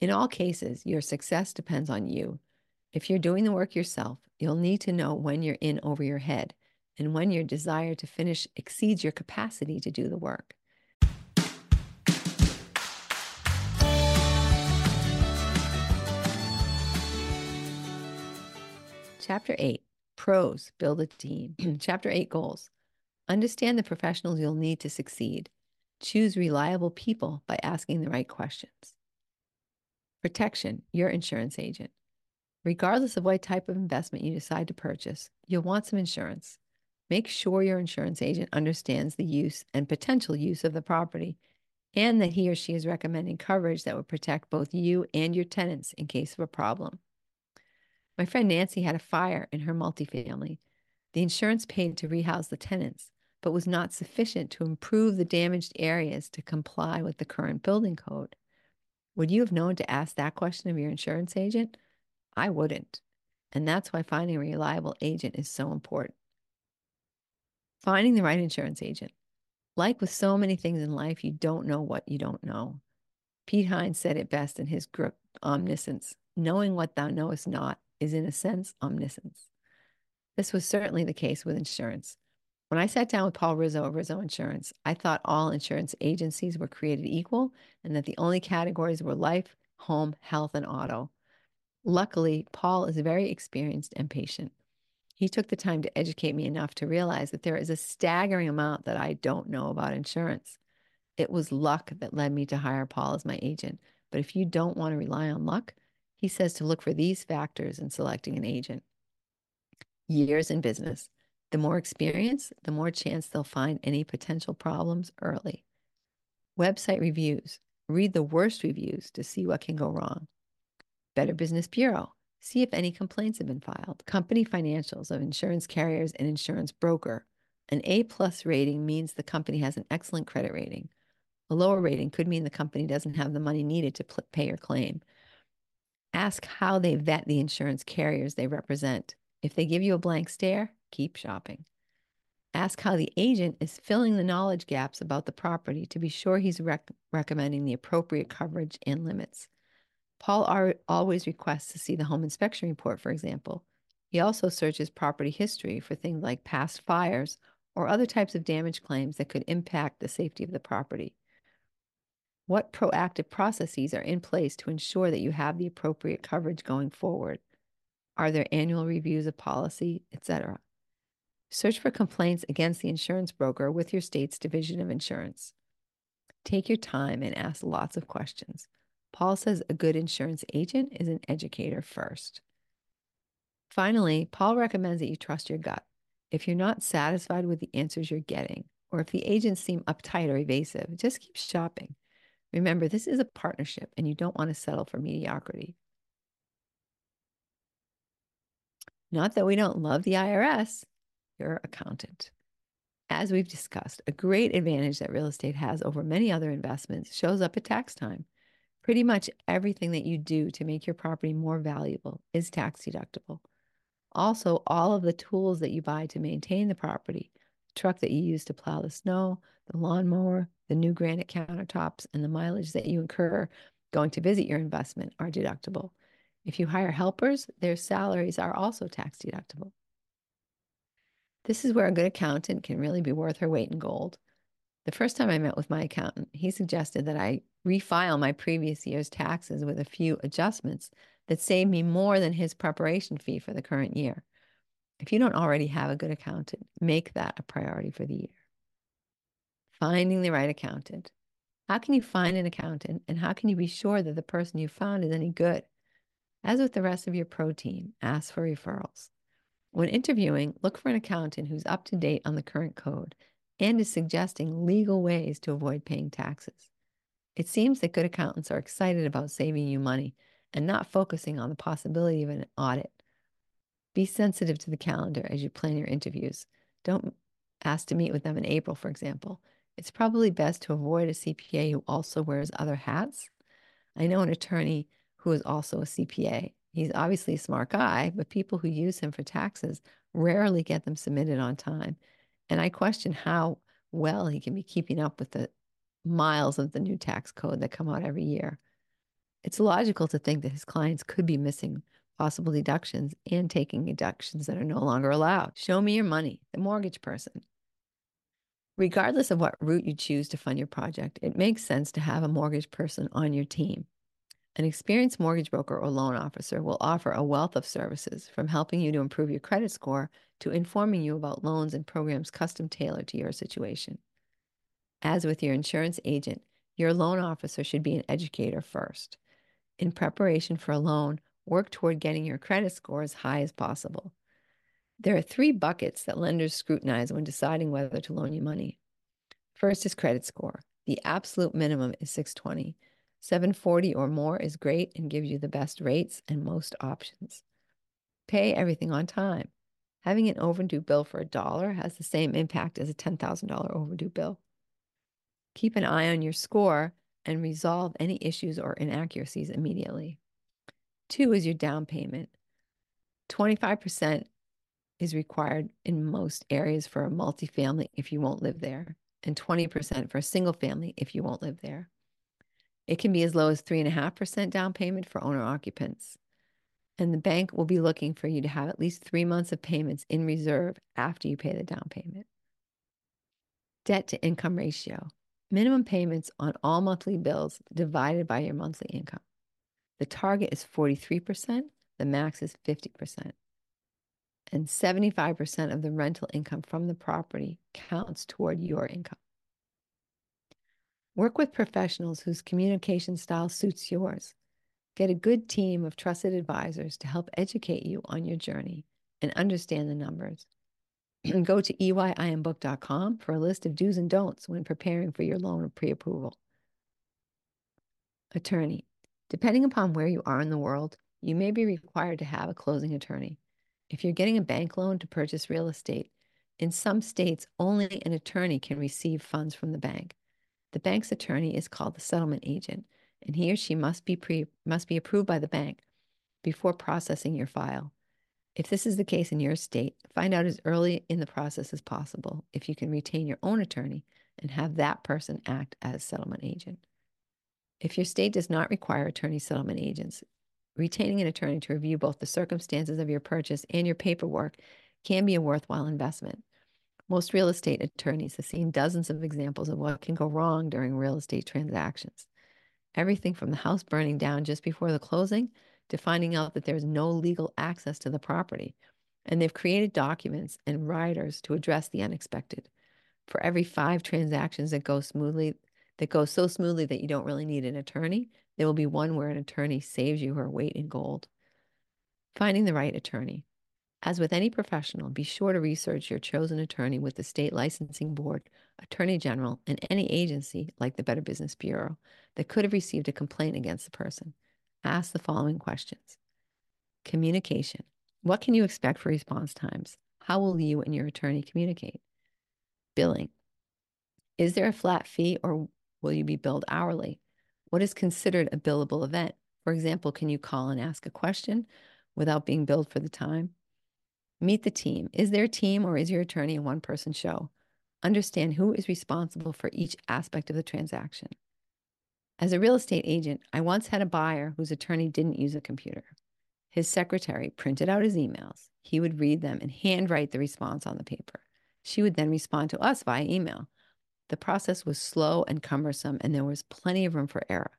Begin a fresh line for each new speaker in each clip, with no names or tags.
In all cases, your success depends on you. If you're doing the work yourself, you'll need to know when you're in over your head and when your desire to finish exceeds your capacity to do the work. Chapter 8 Pros Build a Team. Chapter 8 Goals Understand the professionals you'll need to succeed. Choose reliable people by asking the right questions. Protection Your insurance agent. Regardless of what type of investment you decide to purchase, you'll want some insurance. Make sure your insurance agent understands the use and potential use of the property and that he or she is recommending coverage that would protect both you and your tenants in case of a problem. My friend Nancy had a fire in her multifamily. The insurance paid to rehouse the tenants, but was not sufficient to improve the damaged areas to comply with the current building code. Would you have known to ask that question of your insurance agent? I wouldn't. And that's why finding a reliable agent is so important. Finding the right insurance agent. Like with so many things in life, you don't know what you don't know. Piet Hein said it best in his grip, Omniscience Knowing what thou knowest not is, in a sense, omniscience. This was certainly the case with insurance. When I sat down with Paul Rizzo of Rizzo Insurance, I thought all insurance agencies were created equal and that the only categories were life, home, health, and auto. Luckily, Paul is very experienced and patient. He took the time to educate me enough to realize that there is a staggering amount that I don't know about insurance. It was luck that led me to hire Paul as my agent. But if you don't want to rely on luck, he says to look for these factors in selecting an agent years in business, the more experience, the more chance they'll find any potential problems early. Website reviews. Read the worst reviews to see what can go wrong. Better Business Bureau. See if any complaints have been filed. Company financials of insurance carriers and insurance broker. An A plus rating means the company has an excellent credit rating. A lower rating could mean the company doesn't have the money needed to pay your claim. Ask how they vet the insurance carriers they represent. If they give you a blank stare, keep shopping. Ask how the agent is filling the knowledge gaps about the property to be sure he's rec- recommending the appropriate coverage and limits. Paul always requests to see the home inspection report, for example. He also searches property history for things like past fires or other types of damage claims that could impact the safety of the property. What proactive processes are in place to ensure that you have the appropriate coverage going forward? Are there annual reviews of policy, etc.? Search for complaints against the insurance broker with your state's Division of Insurance. Take your time and ask lots of questions. Paul says a good insurance agent is an educator first. Finally, Paul recommends that you trust your gut. If you're not satisfied with the answers you're getting, or if the agents seem uptight or evasive, just keep shopping. Remember, this is a partnership and you don't want to settle for mediocrity. Not that we don't love the IRS, your accountant. As we've discussed, a great advantage that real estate has over many other investments shows up at tax time. Pretty much everything that you do to make your property more valuable is tax deductible. Also, all of the tools that you buy to maintain the property the truck that you use to plow the snow, the lawnmower, the new granite countertops, and the mileage that you incur going to visit your investment are deductible. If you hire helpers, their salaries are also tax deductible. This is where a good accountant can really be worth her weight in gold. The first time I met with my accountant, he suggested that I refile my previous year's taxes with a few adjustments that saved me more than his preparation fee for the current year. If you don't already have a good accountant, make that a priority for the year. Finding the right accountant. How can you find an accountant and how can you be sure that the person you found is any good? As with the rest of your pro team, ask for referrals. When interviewing, look for an accountant who's up to date on the current code and is suggesting legal ways to avoid paying taxes. It seems that good accountants are excited about saving you money and not focusing on the possibility of an audit. Be sensitive to the calendar as you plan your interviews. Don't ask to meet with them in April, for example. It's probably best to avoid a CPA who also wears other hats. I know an attorney who is also a CPA. He's obviously a smart guy, but people who use him for taxes rarely get them submitted on time. And I question how well he can be keeping up with the miles of the new tax code that come out every year. It's logical to think that his clients could be missing possible deductions and taking deductions that are no longer allowed. Show me your money, the mortgage person. Regardless of what route you choose to fund your project, it makes sense to have a mortgage person on your team. An experienced mortgage broker or loan officer will offer a wealth of services from helping you to improve your credit score to informing you about loans and programs custom tailored to your situation. As with your insurance agent, your loan officer should be an educator first. In preparation for a loan, work toward getting your credit score as high as possible. There are three buckets that lenders scrutinize when deciding whether to loan you money. First is credit score. The absolute minimum is 620. 740 or more is great and gives you the best rates and most options. Pay everything on time. Having an overdue bill for a dollar has the same impact as a $10,000 overdue bill. Keep an eye on your score and resolve any issues or inaccuracies immediately. Two is your down payment. 25% is required in most areas for a multifamily if you won't live there, and 20% for a single family if you won't live there. It can be as low as 3.5% down payment for owner occupants. And the bank will be looking for you to have at least three months of payments in reserve after you pay the down payment. Debt to income ratio minimum payments on all monthly bills divided by your monthly income. The target is 43%, the max is 50%. And 75% of the rental income from the property counts toward your income. Work with professionals whose communication style suits yours. Get a good team of trusted advisors to help educate you on your journey and understand the numbers. And go to eyimbook.com for a list of do's and don'ts when preparing for your loan pre approval. Attorney. Depending upon where you are in the world, you may be required to have a closing attorney. If you're getting a bank loan to purchase real estate, in some states, only an attorney can receive funds from the bank. The bank's attorney is called the settlement agent, and he or she must be pre, must be approved by the bank before processing your file. If this is the case in your state, find out as early in the process as possible if you can retain your own attorney and have that person act as settlement agent. If your state does not require attorney settlement agents, retaining an attorney to review both the circumstances of your purchase and your paperwork can be a worthwhile investment. Most real estate attorneys have seen dozens of examples of what can go wrong during real estate transactions. Everything from the house burning down just before the closing to finding out that there's no legal access to the property. And they've created documents and riders to address the unexpected. For every five transactions that go smoothly, that go so smoothly that you don't really need an attorney, there will be one where an attorney saves you her weight in gold. Finding the right attorney. As with any professional, be sure to research your chosen attorney with the state licensing board, attorney general, and any agency like the Better Business Bureau that could have received a complaint against the person. Ask the following questions Communication. What can you expect for response times? How will you and your attorney communicate? Billing. Is there a flat fee or will you be billed hourly? What is considered a billable event? For example, can you call and ask a question without being billed for the time? Meet the team. Is there a team or is your attorney a one person show? Understand who is responsible for each aspect of the transaction. As a real estate agent, I once had a buyer whose attorney didn't use a computer. His secretary printed out his emails. He would read them and handwrite the response on the paper. She would then respond to us via email. The process was slow and cumbersome, and there was plenty of room for error.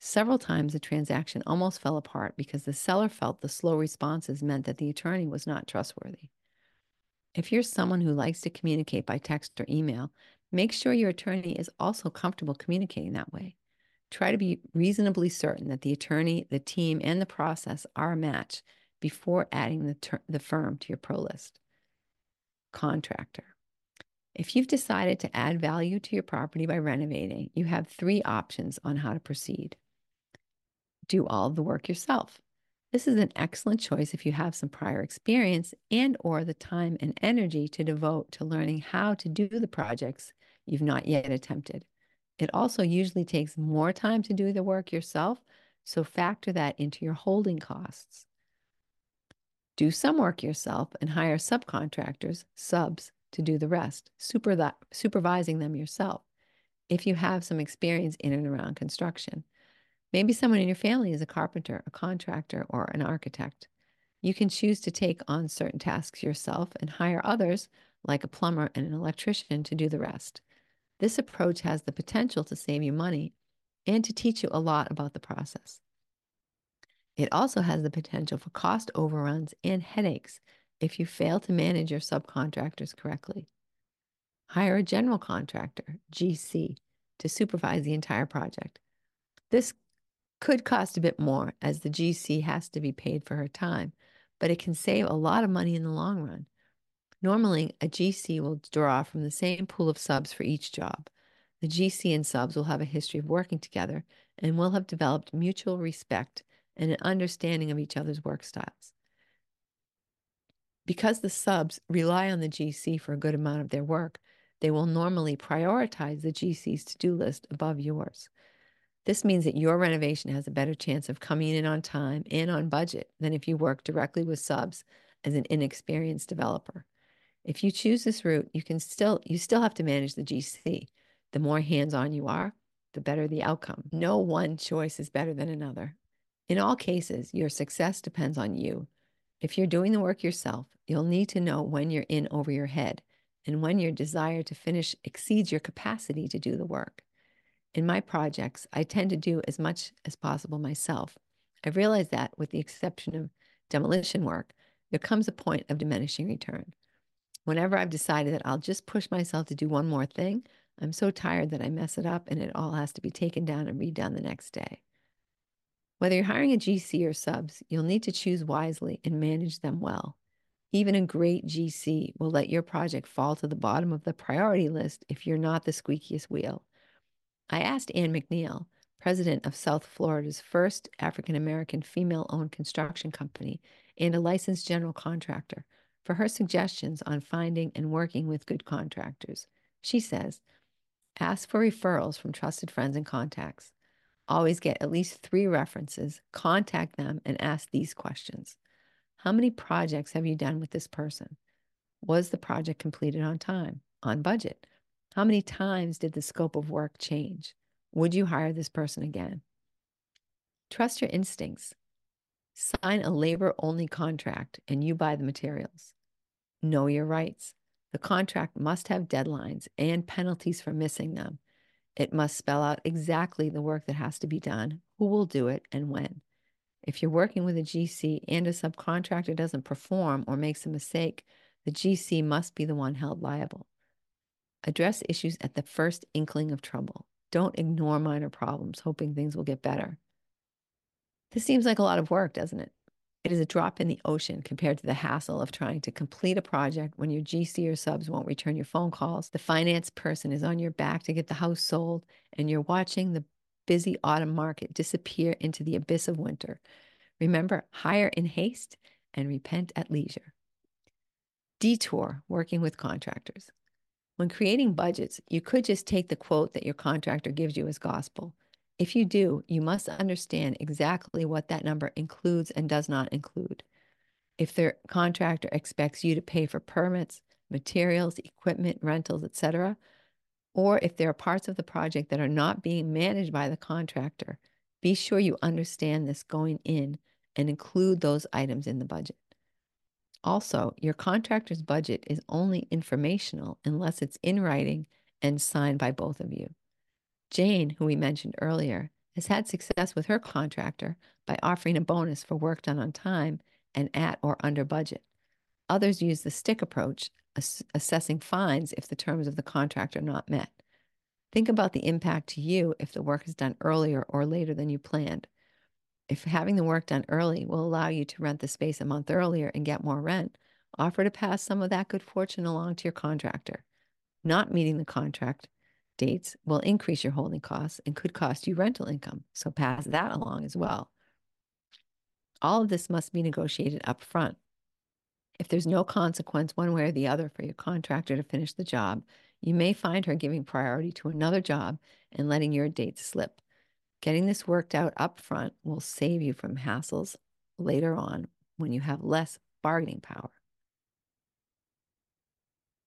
Several times the transaction almost fell apart because the seller felt the slow responses meant that the attorney was not trustworthy. If you're someone who likes to communicate by text or email, make sure your attorney is also comfortable communicating that way. Try to be reasonably certain that the attorney, the team, and the process are a match before adding the, ter- the firm to your pro list. Contractor. If you've decided to add value to your property by renovating, you have three options on how to proceed. Do all the work yourself. This is an excellent choice if you have some prior experience and or the time and energy to devote to learning how to do the projects you've not yet attempted. It also usually takes more time to do the work yourself, so factor that into your holding costs. Do some work yourself and hire subcontractors, subs, to do the rest, supervising them yourself if you have some experience in and around construction. Maybe someone in your family is a carpenter, a contractor, or an architect. You can choose to take on certain tasks yourself and hire others, like a plumber and an electrician, to do the rest. This approach has the potential to save you money and to teach you a lot about the process. It also has the potential for cost overruns and headaches if you fail to manage your subcontractors correctly. Hire a general contractor, GC, to supervise the entire project. This could cost a bit more as the GC has to be paid for her time, but it can save a lot of money in the long run. Normally, a GC will draw from the same pool of subs for each job. The GC and subs will have a history of working together and will have developed mutual respect and an understanding of each other's work styles. Because the subs rely on the GC for a good amount of their work, they will normally prioritize the GC's to do list above yours. This means that your renovation has a better chance of coming in on time and on budget than if you work directly with subs as an inexperienced developer. If you choose this route, you can still you still have to manage the GC. The more hands-on you are, the better the outcome. No one choice is better than another. In all cases, your success depends on you. If you're doing the work yourself, you'll need to know when you're in over your head and when your desire to finish exceeds your capacity to do the work. In my projects, I tend to do as much as possible myself. I've realized that, with the exception of demolition work, there comes a point of diminishing return. Whenever I've decided that I'll just push myself to do one more thing, I'm so tired that I mess it up and it all has to be taken down and redone the next day. Whether you're hiring a GC or subs, you'll need to choose wisely and manage them well. Even a great GC will let your project fall to the bottom of the priority list if you're not the squeakiest wheel. I asked Ann McNeil, president of South Florida's first African American female owned construction company and a licensed general contractor, for her suggestions on finding and working with good contractors. She says, ask for referrals from trusted friends and contacts. Always get at least three references, contact them, and ask these questions How many projects have you done with this person? Was the project completed on time, on budget? How many times did the scope of work change? Would you hire this person again? Trust your instincts. Sign a labor only contract and you buy the materials. Know your rights. The contract must have deadlines and penalties for missing them. It must spell out exactly the work that has to be done, who will do it, and when. If you're working with a GC and a subcontractor doesn't perform or makes a mistake, the GC must be the one held liable. Address issues at the first inkling of trouble. Don't ignore minor problems, hoping things will get better. This seems like a lot of work, doesn't it? It is a drop in the ocean compared to the hassle of trying to complete a project when your GC or subs won't return your phone calls. The finance person is on your back to get the house sold, and you're watching the busy autumn market disappear into the abyss of winter. Remember, hire in haste and repent at leisure. Detour working with contractors. When creating budgets, you could just take the quote that your contractor gives you as gospel. If you do, you must understand exactly what that number includes and does not include. If the contractor expects you to pay for permits, materials, equipment, rentals, etc., or if there are parts of the project that are not being managed by the contractor, be sure you understand this going in and include those items in the budget. Also, your contractor's budget is only informational unless it's in writing and signed by both of you. Jane, who we mentioned earlier, has had success with her contractor by offering a bonus for work done on time and at or under budget. Others use the stick approach, ass- assessing fines if the terms of the contract are not met. Think about the impact to you if the work is done earlier or later than you planned. If having the work done early will allow you to rent the space a month earlier and get more rent, offer to pass some of that good fortune along to your contractor. Not meeting the contract dates will increase your holding costs and could cost you rental income. So pass that along as well. All of this must be negotiated up front. If there's no consequence one way or the other for your contractor to finish the job, you may find her giving priority to another job and letting your dates slip. Getting this worked out up front will save you from hassles later on when you have less bargaining power.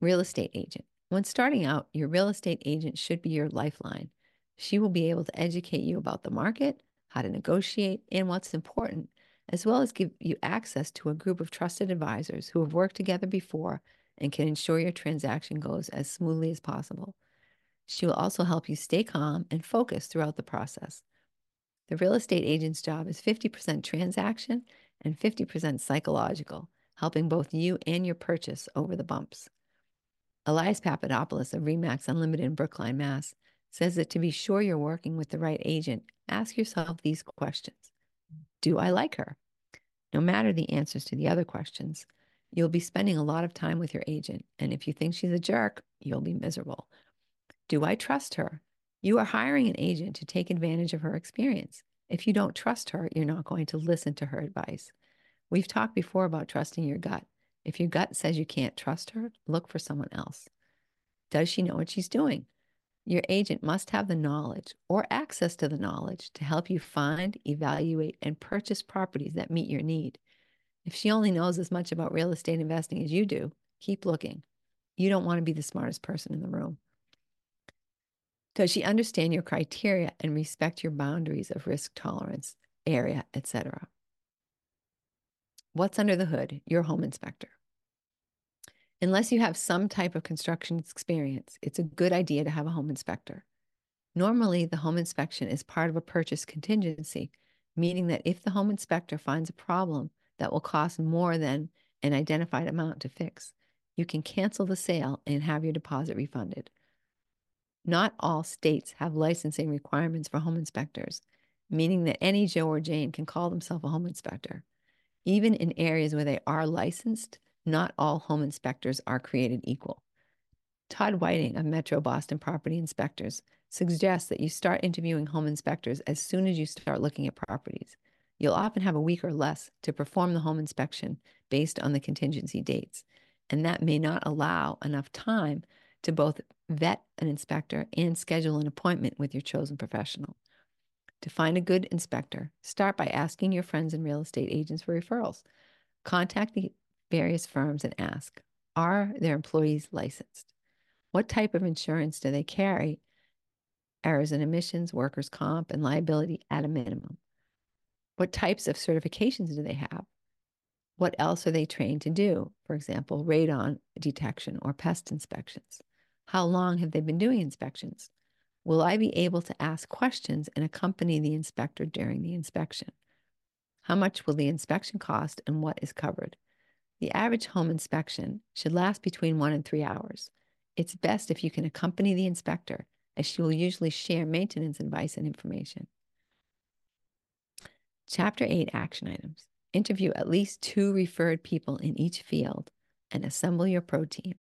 Real estate agent. When starting out, your real estate agent should be your lifeline. She will be able to educate you about the market, how to negotiate, and what's important, as well as give you access to a group of trusted advisors who have worked together before and can ensure your transaction goes as smoothly as possible. She will also help you stay calm and focused throughout the process. The real estate agent's job is 50% transaction and 50% psychological, helping both you and your purchase over the bumps. Elias Papadopoulos of Remax Unlimited in Brookline, Mass. says that to be sure you're working with the right agent, ask yourself these questions Do I like her? No matter the answers to the other questions, you'll be spending a lot of time with your agent. And if you think she's a jerk, you'll be miserable. Do I trust her? You are hiring an agent to take advantage of her experience. If you don't trust her, you're not going to listen to her advice. We've talked before about trusting your gut. If your gut says you can't trust her, look for someone else. Does she know what she's doing? Your agent must have the knowledge or access to the knowledge to help you find, evaluate, and purchase properties that meet your need. If she only knows as much about real estate investing as you do, keep looking. You don't want to be the smartest person in the room. Does she understand your criteria and respect your boundaries of risk tolerance, area, etc.? What's under the hood? Your home inspector. Unless you have some type of construction experience, it's a good idea to have a home inspector. Normally, the home inspection is part of a purchase contingency, meaning that if the home inspector finds a problem that will cost more than an identified amount to fix, you can cancel the sale and have your deposit refunded. Not all states have licensing requirements for home inspectors, meaning that any Joe or Jane can call themselves a home inspector. Even in areas where they are licensed, not all home inspectors are created equal. Todd Whiting of Metro Boston Property Inspectors suggests that you start interviewing home inspectors as soon as you start looking at properties. You'll often have a week or less to perform the home inspection based on the contingency dates, and that may not allow enough time to both vet an inspector and schedule an appointment with your chosen professional. To find a good inspector, start by asking your friends and real estate agents for referrals. Contact the various firms and ask Are their employees licensed? What type of insurance do they carry? Errors and omissions, workers' comp, and liability at a minimum. What types of certifications do they have? What else are they trained to do? For example, radon detection or pest inspections. How long have they been doing inspections? Will I be able to ask questions and accompany the inspector during the inspection? How much will the inspection cost and what is covered? The average home inspection should last between one and three hours. It's best if you can accompany the inspector, as she will usually share maintenance advice and information. Chapter 8 Action Items Interview at least two referred people in each field and assemble your pro team.